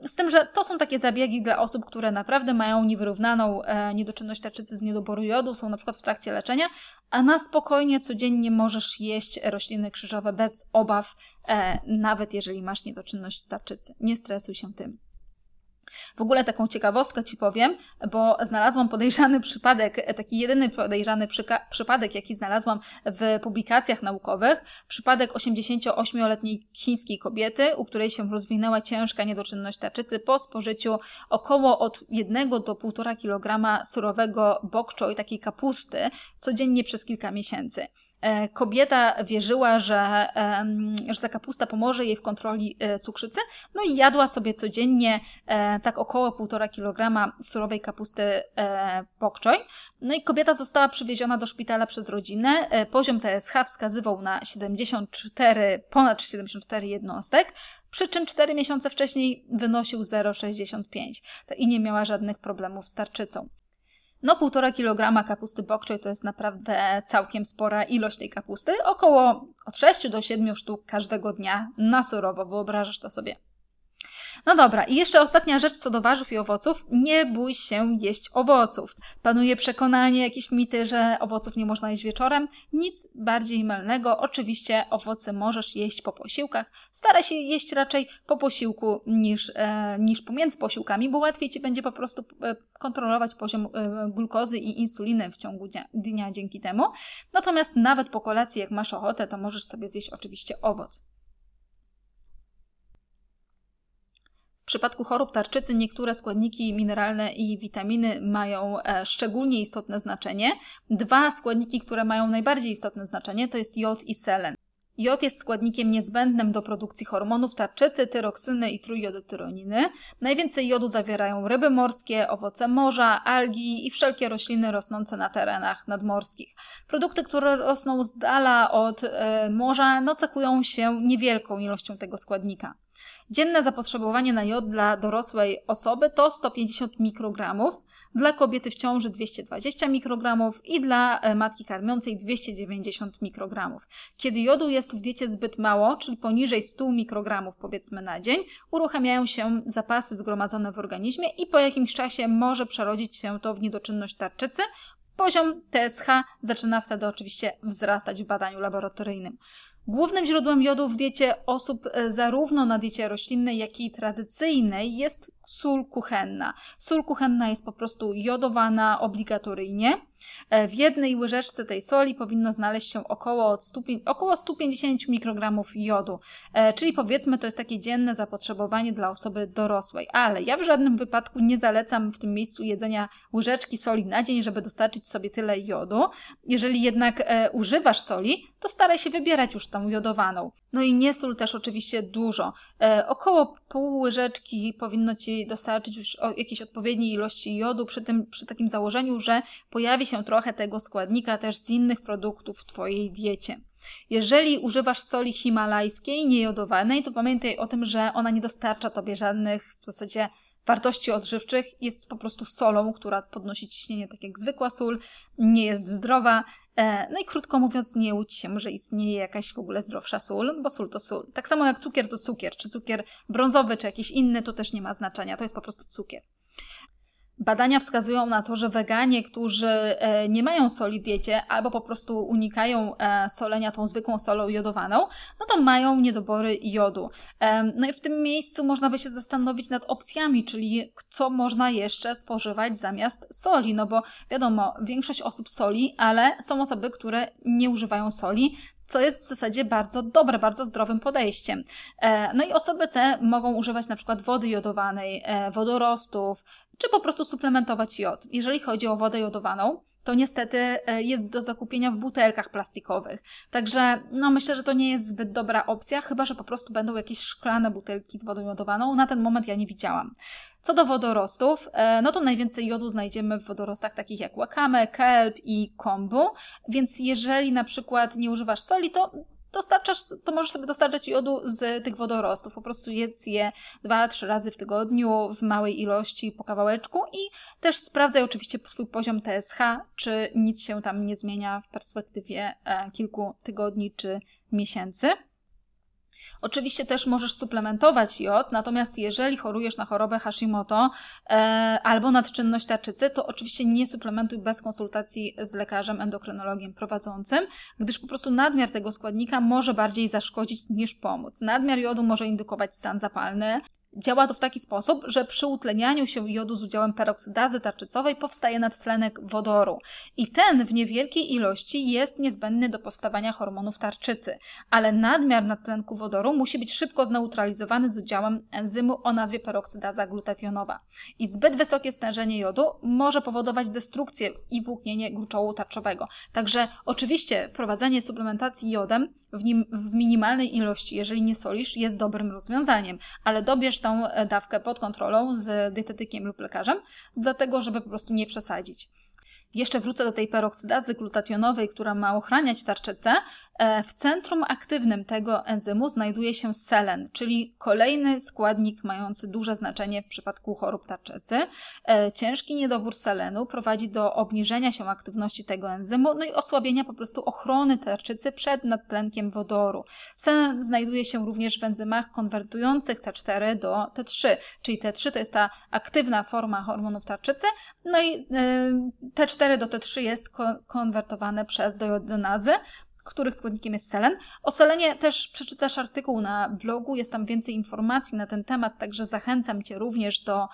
z tym, że to są takie zabiegi dla osób, które naprawdę mają niewyrównaną e, niedoczynność tarczycy z niedoboru jodu, są na przykład w trakcie leczenia, a na spokojnie codziennie możesz jeść rośliny krzyżowe bez obaw, e, nawet jeżeli masz niedoczynność tarczycy. Nie stresuj się tym. W ogóle taką ciekawostkę Ci powiem, bo znalazłam podejrzany przypadek, taki jedyny podejrzany przypadek, jaki znalazłam w publikacjach naukowych. Przypadek 88-letniej chińskiej kobiety, u której się rozwinęła ciężka niedoczynność tarczycy po spożyciu około od 1 do 1,5 kg surowego bok choy, takiej kapusty, codziennie przez kilka miesięcy. E, kobieta wierzyła, że, że ta kapusta pomoże jej w kontroli e, cukrzycy, no i jadła sobie codziennie tak około 1,5 kg surowej kapusty bok choy. No i kobieta została przywieziona do szpitala przez rodzinę. Poziom TSH wskazywał na 74, ponad 74 jednostek, przy czym 4 miesiące wcześniej wynosił 0,65 i nie miała żadnych problemów z tarczycą. No, półtora kilograma kapusty bokczej to jest naprawdę całkiem spora ilość tej kapusty. Około od 6 do 7 sztuk każdego dnia na surowo. Wyobrażasz to sobie? No dobra, i jeszcze ostatnia rzecz co do warzyw i owoców. Nie bój się jeść owoców. Panuje przekonanie, jakieś mity, że owoców nie można jeść wieczorem. Nic bardziej mylnego. Oczywiście owoce możesz jeść po posiłkach. Staraj się jeść raczej po posiłku niż, e, niż pomiędzy posiłkami, bo łatwiej Ci będzie po prostu e, kontrolować poziom e, glukozy i insuliny w ciągu dnia, dnia dzięki temu. Natomiast nawet po kolacji, jak masz ochotę, to możesz sobie zjeść oczywiście owoc. W przypadku chorób tarczycy niektóre składniki mineralne i witaminy mają e, szczególnie istotne znaczenie. Dwa składniki, które mają najbardziej istotne znaczenie, to jest jod i selen. Jod jest składnikiem niezbędnym do produkcji hormonów tarczycy, tyroksyny i trójjodotyroniny. Najwięcej jodu zawierają ryby morskie, owoce morza, algi i wszelkie rośliny rosnące na terenach nadmorskich. Produkty, które rosną z dala od e, morza, no cechują się niewielką ilością tego składnika. Dzienne zapotrzebowanie na jod dla dorosłej osoby to 150 mikrogramów, dla kobiety w ciąży 220 mikrogramów i dla e, matki karmiącej 290 mikrogramów. Kiedy jodu jest w diecie zbyt mało, czyli poniżej 100 mikrogramów powiedzmy na dzień, uruchamiają się zapasy zgromadzone w organizmie i po jakimś czasie może przerodzić się to w niedoczynność tarczycy, Poziom TSH zaczyna wtedy oczywiście wzrastać w badaniu laboratoryjnym. Głównym źródłem jodu w diecie osób e, zarówno na diecie roślinnej, jak i tradycyjnej jest sól kuchenna. Sól kuchenna jest po prostu jodowana obligatoryjnie. E, w jednej łyżeczce tej soli powinno znaleźć się około, 100, około 150 mikrogramów jodu, e, czyli powiedzmy to jest takie dzienne zapotrzebowanie dla osoby dorosłej. Ale ja w żadnym wypadku nie zalecam w tym miejscu jedzenia łyżeczki soli na dzień, żeby dostarczyć sobie tyle jodu. Jeżeli jednak e, używasz soli, to staraj się wybierać już tą jodowaną. No i nie sól też oczywiście dużo. Około pół łyżeczki powinno Ci dostarczyć już jakiejś odpowiedniej ilości jodu przy, tym, przy takim założeniu, że pojawi się trochę tego składnika też z innych produktów w Twojej diecie. Jeżeli używasz soli himalajskiej, niejodowanej, to pamiętaj o tym, że ona nie dostarcza Tobie żadnych w zasadzie wartości odżywczych, jest po prostu solą, która podnosi ciśnienie tak jak zwykła sól, nie jest zdrowa. E, no i krótko mówiąc, nie łudź się, że istnieje jakaś w ogóle zdrowsza sól, bo sól to sól. Tak samo jak cukier to cukier, czy cukier brązowy, czy jakiś inny, to też nie ma znaczenia, to jest po prostu cukier. Badania wskazują na to, że weganie, którzy e, nie mają soli w diecie albo po prostu unikają e, solenia tą zwykłą solą jodowaną, no to mają niedobory jodu. No i w tym miejscu można by się zastanowić nad opcjami, czyli co można jeszcze spożywać zamiast soli, no bo wiadomo, większość osób soli, ale są osoby, które nie używają soli, co jest w zasadzie bardzo dobre, bardzo zdrowym podejściem. E, no i osoby te mogą używać na przykład wody jodowanej, wodorostów, czy po prostu suplementować jod. Jeżeli chodzi o wodę jodowaną, to niestety e, jest do zakupienia w butelkach plastikowych. Także no, myślę, że to nie jest zbyt dobra opcja, chyba że po prostu będą jakieś szklane butelki z wodą jodowaną. Na ten moment ja nie widziałam. Co do wodorostów, e, no to najwięcej jodu znajdziemy w wodorostach takich jak wakame, kelp i kombu, więc jeżeli na przykład nie używasz soli, to dostarczasz, to możesz sobie dostarczać jodu z tych wodorostów. Po prostu jedz je dwa, trzy razy w tygodniu w małej ilości po kawałeczku i też sprawdzaj oczywiście swój poziom TSH, czy nic się tam nie zmienia w perspektywie e, kilku tygodni czy miesięcy. Oczywiście też możesz suplementować jod, natomiast jeżeli chorujesz na chorobę Hashimoto e, albo nadczynność tarczycy, to oczywiście nie suplementuj bez konsultacji z lekarzem endokrynologiem prowadzącym, gdyż po prostu nadmiar tego składnika może bardziej zaszkodzić niż pomóc. Nadmiar jodu może indykować stan zapalny, Działa to w taki sposób, że przy utlenianiu się jodu z udziałem peroksydazy tarczycowej powstaje nadtlenek wodoru. I ten w niewielkiej ilości jest niezbędny do powstawania hormonów tarczycy, ale nadmiar nadtlenku wodoru musi być szybko zneutralizowany z udziałem enzymu o nazwie peroksydaza glutationowa. I zbyt wysokie stężenie jodu może powodować destrukcję i włóknienie gruczołu tarczowego. Także oczywiście wprowadzenie suplementacji jodem w, nim, w minimalnej ilości, jeżeli nie solisz, jest dobrym rozwiązaniem, ale dobierz tą e, dawkę pod kontrolą z dietetykiem lub lekarzem, dlatego żeby po prostu nie przesadzić. Jeszcze wrócę do tej peroksydazy glutationowej, która ma ochraniać tarczycę. E, w centrum aktywnym tego enzymu znajduje się selen, czyli kolejny składnik mający duże znaczenie w przypadku chorób tarczycy. E, ciężki niedobór selenu prowadzi do obniżenia się aktywności tego enzymu, no i osłabienia po prostu ochrony tarczycy przed nadtlenkiem wodoru. Selen znajduje się również w enzymach konwertujących T4 do T3, czyli T3 to jest ta aktywna forma hormonów tarczycy, no i e, T4 do T3 jest konwertowane przez dojodonazę, których składnikiem jest selen. O selenie też przeczytasz artykuł na blogu, jest tam więcej informacji na ten temat, także zachęcam Cię również do,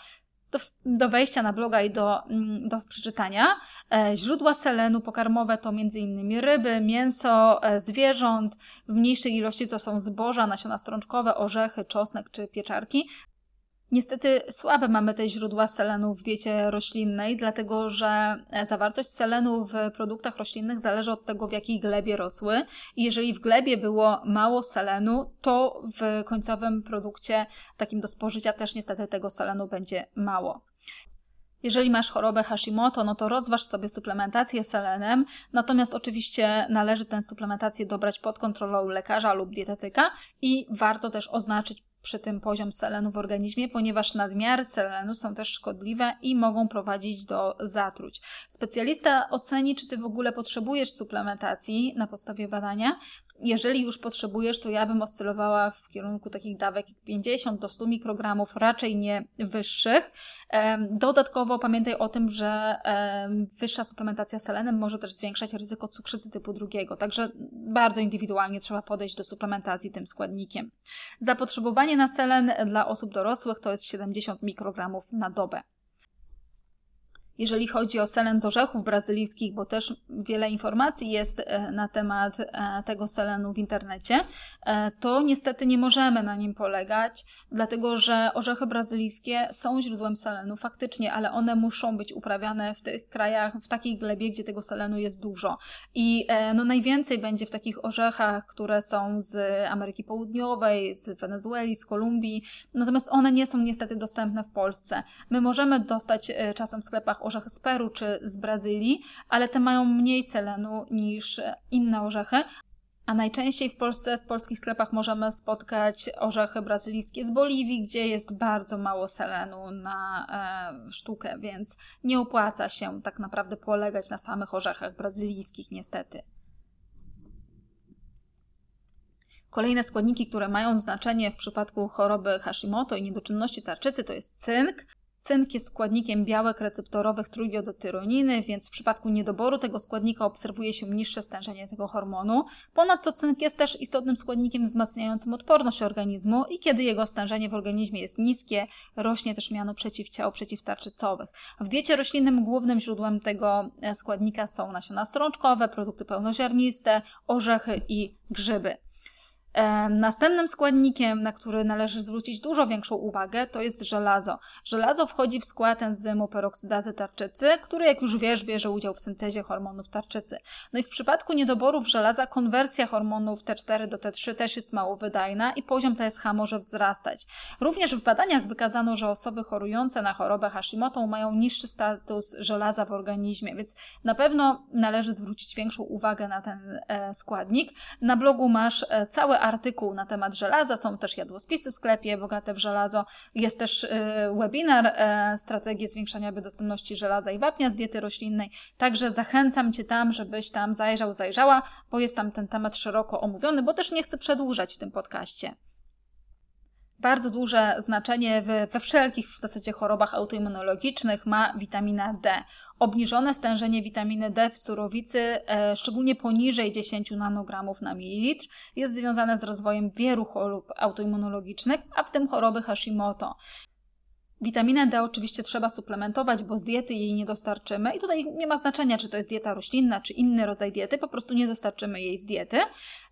do, do wejścia na bloga i do, mm, do przeczytania. E, źródła selenu pokarmowe to m.in. ryby, mięso, e, zwierząt, w mniejszej ilości to są zboża, nasiona strączkowe, orzechy, czosnek czy pieczarki. Niestety słabe mamy te źródła selenu w diecie roślinnej, dlatego że zawartość selenu w produktach roślinnych zależy od tego, w jakiej glebie rosły. I jeżeli w glebie było mało selenu, to w końcowym produkcie, takim do spożycia, też niestety tego selenu będzie mało. Jeżeli masz chorobę Hashimoto, no to rozważ sobie suplementację selenem, natomiast oczywiście należy tę suplementację dobrać pod kontrolą lekarza lub dietetyka i warto też oznaczyć przy tym poziom selenu w organizmie, ponieważ nadmiary selenu są też szkodliwe i mogą prowadzić do zatruć. Specjalista oceni, czy ty w ogóle potrzebujesz suplementacji na podstawie badania. Jeżeli już potrzebujesz, to ja bym oscylowała w kierunku takich dawek 50 do 100 mikrogramów, raczej nie wyższych. Dodatkowo pamiętaj o tym, że wyższa suplementacja selenem może też zwiększać ryzyko cukrzycy typu drugiego, także bardzo indywidualnie trzeba podejść do suplementacji tym składnikiem. Zapotrzebowanie na selen dla osób dorosłych to jest 70 mikrogramów na dobę. Jeżeli chodzi o selen z orzechów brazylijskich, bo też wiele informacji jest e, na temat e, tego selenu w internecie, e, to niestety nie możemy na nim polegać, dlatego że orzechy brazylijskie są źródłem selenu faktycznie, ale one muszą być uprawiane w tych krajach, w takiej glebie, gdzie tego selenu jest dużo. I no, najwięcej będzie w takich orzechach, które są z Ameryki Południowej, z Wenezueli, z Kolumbii, natomiast one nie są niestety dostępne w Polsce. My możemy dostać czasem w sklepach orzechy z Peru czy z Brazylii, ale te mają mniej selenu niż inne orzechy, a najczęściej w Polsce, w polskich sklepach możemy spotkać orzechy brazylijskie z Boliwii, gdzie jest bardzo mało selenu na e, sztukę, więc nie opłaca się tak naprawdę polegać na samych orzechach brazylijskich, niestety. Kolejne składniki, które mają znaczenie w przypadku choroby Hashimoto i niedoczynności tarczycy, to jest cynk, Cynk jest składnikiem białek receptorowych trójiodotyroniny, więc w przypadku niedoboru tego składnika obserwuje się niższe stężenie tego hormonu. Ponadto cynk jest też istotnym składnikiem wzmacniającym odporność organizmu i kiedy jego stężenie w organizmie jest niskie, rośnie też miano przeciwciał przeciwtarczycowych. W diecie roślinnym głównym źródłem tego e, składnika są nasiona strączkowe, produkty pełnoziarniste, orzechy i grzyby. Następnym składnikiem, na który należy zwrócić dużo większą uwagę, to jest żelazo. Żelazo wchodzi w skład enzymu peroksydazy tarczycy, który, jak już wiesz, bierze udział w syntezie hormonów tarczycy. No i w przypadku niedoborów żelaza konwersja hormonów T4 do T3 też jest mało wydajna i poziom TSH może wzrastać. Również w badaniach wykazano, że osoby chorujące na chorobę Hashimoto mają niższy status żelaza w organizmie, więc na pewno należy zwrócić większą uwagę na ten e, składnik. Na blogu masz e, cały artykuł na temat żelaza, są też jadłospisy w sklepie bogate w żelazo, jest też y, webinar y, Strategie zwiększania dostępności żelaza i wapnia z diety roślinnej, także zachęcam Cię tam, żebyś tam zajrzał, zajrzała, bo jest tam ten temat szeroko omówiony, bo też nie chcę przedłużać w tym podcaście bardzo duże znaczenie we, we wszelkich w zasadzie chorobach autoimmunologicznych ma witamina D. Obniżone stężenie witaminy D w surowicy, e, szczególnie poniżej 10 nanogramów na mililitr, jest związane z rozwojem wielu chorób autoimmunologicznych, a w tym choroby Hashimoto. Witaminę D oczywiście trzeba suplementować, bo z diety jej nie dostarczymy i tutaj nie ma znaczenia, czy to jest dieta roślinna, czy inny rodzaj diety, po prostu nie dostarczymy jej z diety.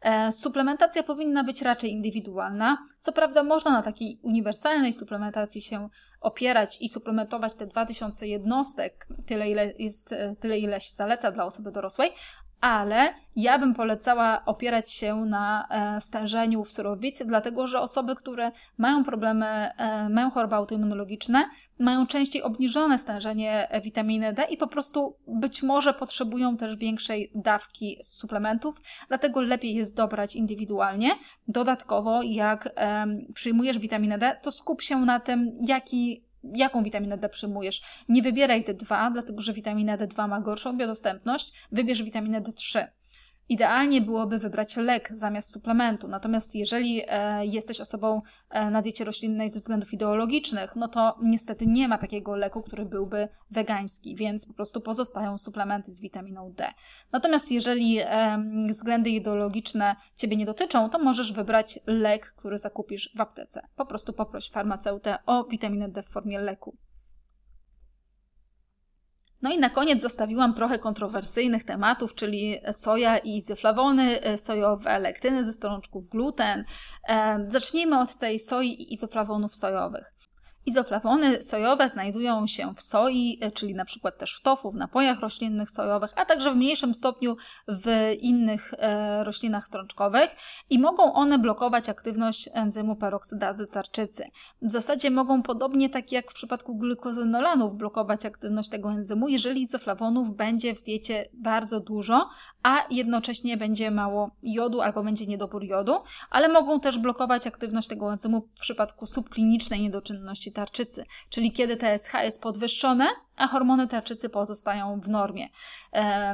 E, suplementacja powinna być raczej indywidualna. Co prawda można na takiej uniwersalnej suplementacji się opierać i suplementować te 2000 jednostek, tyle ile, jest, e, tyle ile się zaleca dla osoby dorosłej, ale ja bym polecała opierać się na e, stężeniu w surowicy, dlatego że osoby, które mają problemy, e, mają choroby autoimmunologiczne, mają częściej obniżone stężenie witaminy D i po prostu być może potrzebują też większej dawki suplementów, dlatego lepiej jest dobrać indywidualnie. Dodatkowo, jak e, przyjmujesz witaminę D, to skup się na tym, jaki jaką witaminę D przyjmujesz. Nie wybieraj D2, dlatego że witamina D2 ma gorszą biodostępność, wybierz witaminę D3. Idealnie byłoby wybrać lek zamiast suplementu. Natomiast jeżeli e, jesteś osobą e, na diecie roślinnej ze względów ideologicznych, no to niestety nie ma takiego leku, który byłby wegański, więc po prostu pozostają suplementy z witaminą D. Natomiast jeżeli e, względy ideologiczne Ciebie nie dotyczą, to możesz wybrać lek, który zakupisz w aptece. Po prostu poproś farmaceutę o witaminę D w formie leku. No i na koniec zostawiłam trochę kontrowersyjnych tematów, czyli soja i izoflawony e, sojowe, lektyny ze strączków, gluten. E, zacznijmy od tej soi i izoflawonów sojowych. Izoflawony sojowe znajdują się w soi, e, czyli na przykład też w tofu, w napojach roślinnych sojowych, a także w mniejszym stopniu w innych e, roślinach strączkowych i mogą one blokować aktywność enzymu peroksydazy tarczycy. W zasadzie mogą podobnie tak jak w przypadku glukozenolanów blokować aktywność tego enzymu, jeżeli izoflawonów będzie w diecie bardzo dużo, a jednocześnie będzie mało jodu albo będzie niedobór jodu, ale mogą też blokować aktywność tego enzymu w przypadku subklinicznej niedoczynności tarczycy, czyli kiedy TSH jest podwyższone, a hormony tarczycy pozostają w normie.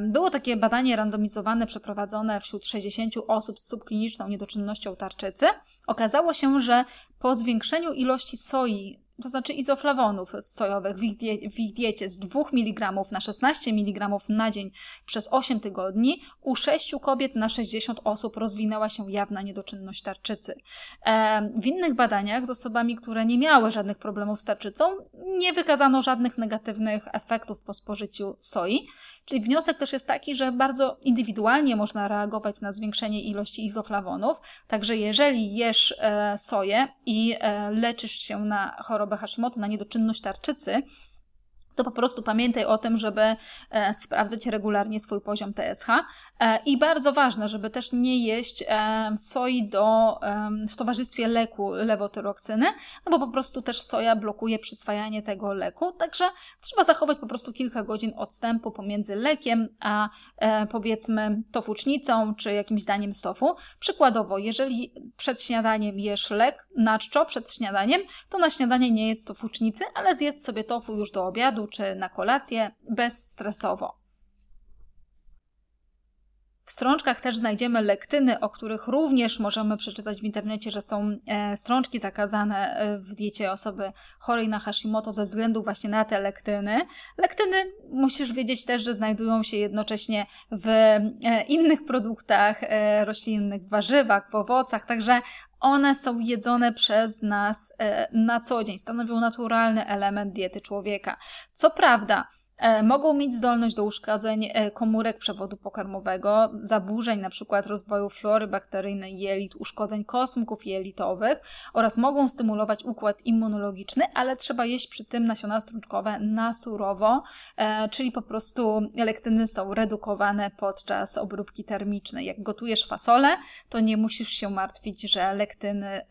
Było takie badanie randomizowane przeprowadzone wśród 60 osób z subkliniczną niedoczynnością tarczycy. Okazało się, że po zwiększeniu ilości soi to znaczy izoflawonów sojowych w ich, die, w ich diecie z 2 mg na 16 mg na dzień przez 8 tygodni, u 6 kobiet na 60 osób rozwinęła się jawna niedoczynność tarczycy. W innych badaniach z osobami, które nie miały żadnych problemów z tarczycą, nie wykazano żadnych negatywnych efektów po spożyciu soi. Czyli wniosek też jest taki, że bardzo indywidualnie można reagować na zwiększenie ilości izoflawonów. Także jeżeli jesz e, soję i e, leczysz się na chorobę Hashimoto, na niedoczynność tarczycy, to po prostu pamiętaj o tym, żeby e, sprawdzać regularnie swój poziom TSH. E, I bardzo ważne, żeby też nie jeść e, soi do, w towarzystwie leku lewotyroksyny, no bo po prostu też soja blokuje przyswajanie tego leku, także trzeba zachować po prostu kilka godzin odstępu pomiędzy lekiem a powiedzmy tofucznicą czy jakimś daniem z. Przykładowo, jeżeli przed śniadaniem jesz lek na czczo przed śniadaniem, to na śniadanie nie jedz tofucznicy, ale zjedz sobie tofu już do obiadu czy na kolację bezstresowo. W strączkach też znajdziemy lektyny, o których również możemy przeczytać w internecie, że są e, strączki zakazane e, w diecie osoby chorej na Hashimoto ze względu właśnie na te lektyny. Lektyny musisz wiedzieć też, że znajdują się jednocześnie w e, innych produktach roślinnych, warzywach, w owocach, także one są jedzone przez nas na co dzień, stanowią naturalny element diety człowieka. Co prawda, mogą mieć zdolność do uszkodzeń e, komórek przewodu pokarmowego, zaburzeń np. rozwoju flory bakteryjnej jelit, uszkodzeń kosmków jelitowych oraz mogą stymulować układ immunologiczny, ale trzeba jeść przy tym nasiona strączkowe na surowo, e, czyli po prostu lektyny są redukowane podczas obróbki termicznej. Jak gotujesz fasolę, to nie musisz się martwić, że lektyny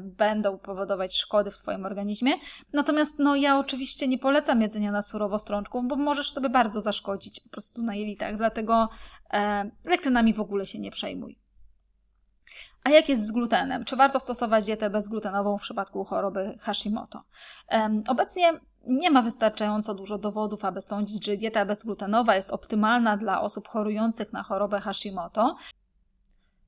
będą powodować szkody w Twoim organizmie. Natomiast no, ja oczywiście nie polecam jedzenia na surowo strączków, bo możesz sobie bardzo zaszkodzić po prostu na jelitach, dlatego e, lektynami w ogóle się nie przejmuj. A jak jest z glutenem? Czy warto stosować dietę bezglutenową w przypadku choroby Hashimoto? E, obecnie nie ma wystarczająco dużo dowodów, aby sądzić, że dieta bezglutenowa jest optymalna dla osób chorujących na chorobę Hashimoto.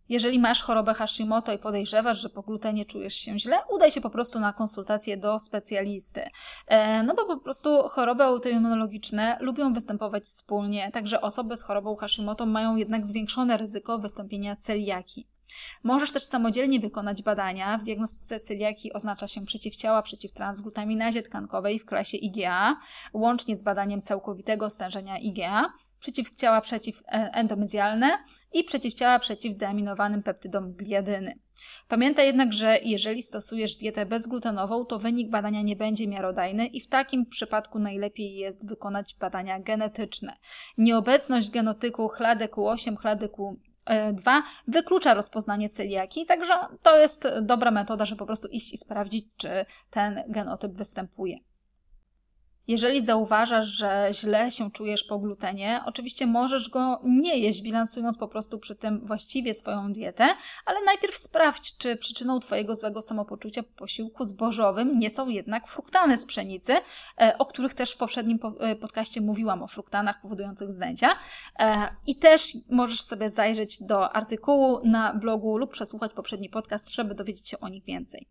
Jeżeli masz chorobę Hashimoto i podejrzewasz, że po glutenie czujesz się źle, udaj się po prostu na konsultację do specjalisty. E, no bo po prostu choroby autoimmunologiczne lubią występować wspólnie, także osoby z chorobą Hashimoto mają jednak zwiększone ryzyko wystąpienia celiaki. Możesz też samodzielnie wykonać badania. W diagnostyce celiaki oznacza się przeciwciała przeciw transglutaminazie tkankowej w klasie IgA, łącznie z badaniem całkowitego stężenia IgA, przeciwciała przeciw e, endomyzjalne i przeciwciała przeciw deaminowanym peptydom gliadyny. Pamiętaj jednak, że jeżeli stosujesz dietę bezglutenową, to wynik badania nie będzie miarodajny i w takim przypadku najlepiej jest wykonać badania genetyczne. Nieobecność genotyku chladeku8, chladeku 2 wyklucza rozpoznanie celiaki, także to jest dobra metoda, żeby po prostu iść i sprawdzić, czy ten genotyp występuje. Jeżeli zauważasz, że źle się czujesz po glutenie, oczywiście możesz go nie jeść, bilansując po prostu przy tym właściwie swoją dietę, ale najpierw sprawdź, czy przyczyną Twojego złego samopoczucia po posiłku zbożowym nie są jednak fruktany z pszenicy, e, o których też w poprzednim e, podcaście mówiłam, o fruktanach powodujących wzdęcia. E, I też możesz sobie zajrzeć do artykułu na blogu lub przesłuchać poprzedni podcast, żeby dowiedzieć się o nich więcej.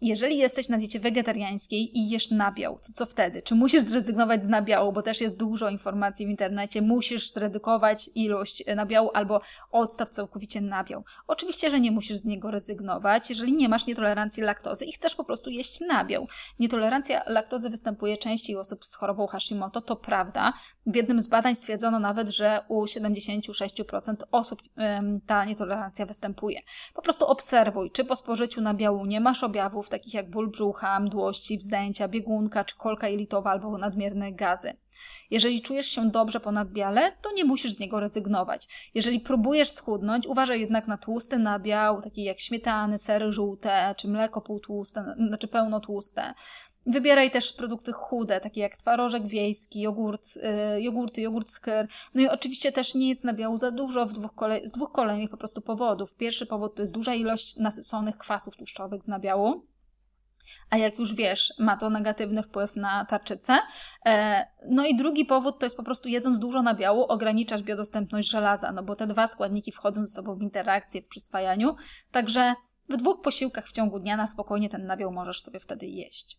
Jeżeli jesteś na diecie wegetariańskiej i jesz nabiał, to co wtedy? Czy musisz zrezygnować z nabiału, bo też jest dużo informacji w internecie, musisz zredukować ilość nabiału albo odstaw całkowicie nabiał? Oczywiście, że nie musisz z niego rezygnować, jeżeli nie masz nietolerancji laktozy i chcesz po prostu jeść nabiał. Nietolerancja laktozy występuje częściej u osób z chorobą Hashimoto, to prawda. W jednym z badań stwierdzono nawet, że u 76% osób ta nietolerancja występuje. Po prostu obserwuj, czy po spożyciu nabiału nie masz objawów, takich jak ból brzucha, mdłości, wzdęcia, biegunka czy kolka jelitowa albo nadmierne gazy. Jeżeli czujesz się dobrze po nadbiale, to nie musisz z niego rezygnować. Jeżeli próbujesz schudnąć, uważaj jednak na tłusty nabiał, taki jak śmietany, sery żółte, czy mleko półtłuste, znaczy pełnotłuste. Wybieraj też produkty chude, takie jak twarożek wiejski, jogurt, yy, jogurty, jogurt skyr. No i oczywiście też nie jedz nabiału za dużo dwóch kolej, z dwóch kolejnych po prostu powodów. Pierwszy powód to jest duża ilość nasyconych kwasów tłuszczowych z nabiału. A jak już wiesz, ma to negatywny wpływ na tarczycę. E, no i drugi powód to jest po prostu jedząc dużo nabiału ograniczasz biodostępność żelaza, no bo te dwa składniki wchodzą ze sobą w interakcję w przyswajaniu, także w dwóch posiłkach w ciągu dnia na spokojnie ten nabiał możesz sobie wtedy jeść.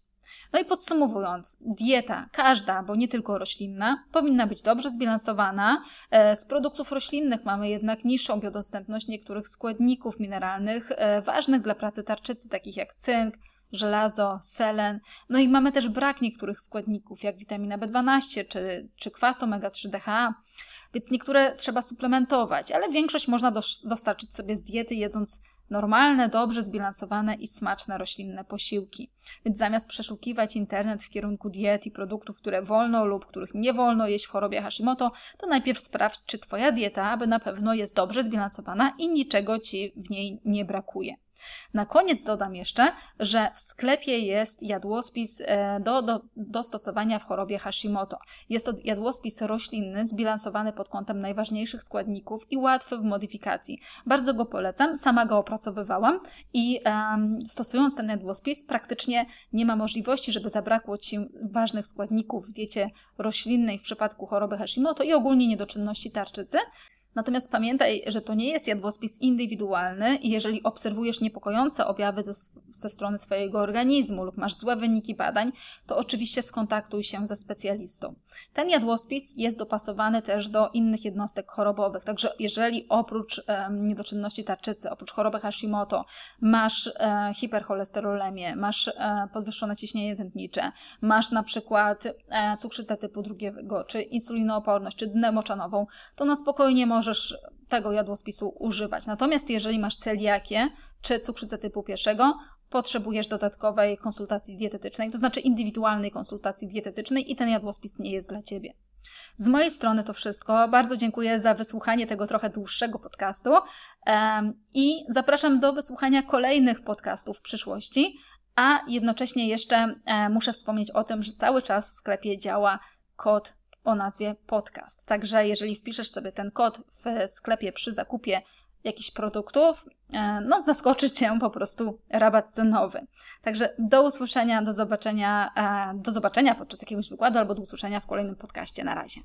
No i podsumowując, dieta, każda, bo nie tylko roślinna, powinna być dobrze zbilansowana. E, z produktów roślinnych mamy jednak niższą biodostępność niektórych składników mineralnych e, ważnych dla pracy tarczycy, takich jak cynk, żelazo, selen. No i mamy też brak niektórych składników, jak witamina B12 czy, czy kwas omega-3 DHA. Więc niektóre trzeba suplementować, ale większość można dostarczyć sobie z diety, jedząc normalne, dobrze zbilansowane i smaczne roślinne posiłki. Więc zamiast przeszukiwać internet w kierunku diet i produktów, które wolno lub których nie wolno jeść w chorobie Hashimoto, to najpierw sprawdź, czy Twoja dieta, aby na pewno jest dobrze zbilansowana i niczego Ci w niej nie brakuje. Na koniec dodam jeszcze, że w sklepie jest jadłospis e, do, do, do stosowania w chorobie Hashimoto. Jest to jadłospis roślinny, zbilansowany pod kątem najważniejszych składników i łatwy w modyfikacji. Bardzo go polecam, sama go opracowywałam i um, stosując ten jadłospis praktycznie nie ma możliwości, żeby zabrakło Ci ważnych składników w diecie roślinnej w przypadku choroby Hashimoto i ogólnie niedoczynności tarczycy. Natomiast pamiętaj, że to nie jest jadłospis indywidualny i jeżeli obserwujesz niepokojące objawy ze, ze, strony swojego organizmu lub masz złe wyniki badań, to oczywiście skontaktuj się ze specjalistą. Ten jadłospis jest dopasowany też do innych jednostek chorobowych, także jeżeli oprócz e, niedoczynności tarczycy, oprócz choroby Hashimoto masz e, hipercholesterolemię, masz e, podwyższone ciśnienie tętnicze, masz na przykład e, cukrzycę typu drugiego, czy insulinooporność, czy dnę moczanową, to na spokojnie możesz możesz tego jadłospisu używać. Natomiast jeżeli masz celiakię czy cukrzycę typu pierwszego, potrzebujesz dodatkowej konsultacji dietetycznej, to znaczy indywidualnej konsultacji dietetycznej i ten jadłospis nie jest dla Ciebie. Z mojej strony to wszystko. Bardzo dziękuję za wysłuchanie tego trochę dłuższego podcastu i zapraszam do wysłuchania kolejnych podcastów w przyszłości. A jednocześnie jeszcze e, muszę wspomnieć o tym, że cały czas w sklepie działa kod o nazwie podcast. Także jeżeli wpiszesz sobie ten kod w sklepie przy zakupie jakichś produktów, e, no zaskoczy Cię po prostu rabat cenowy. Także do usłyszenia, do zobaczenia, e, do zobaczenia podczas jakiegoś wykładu albo do usłyszenia w kolejnym podcaście. Na razie.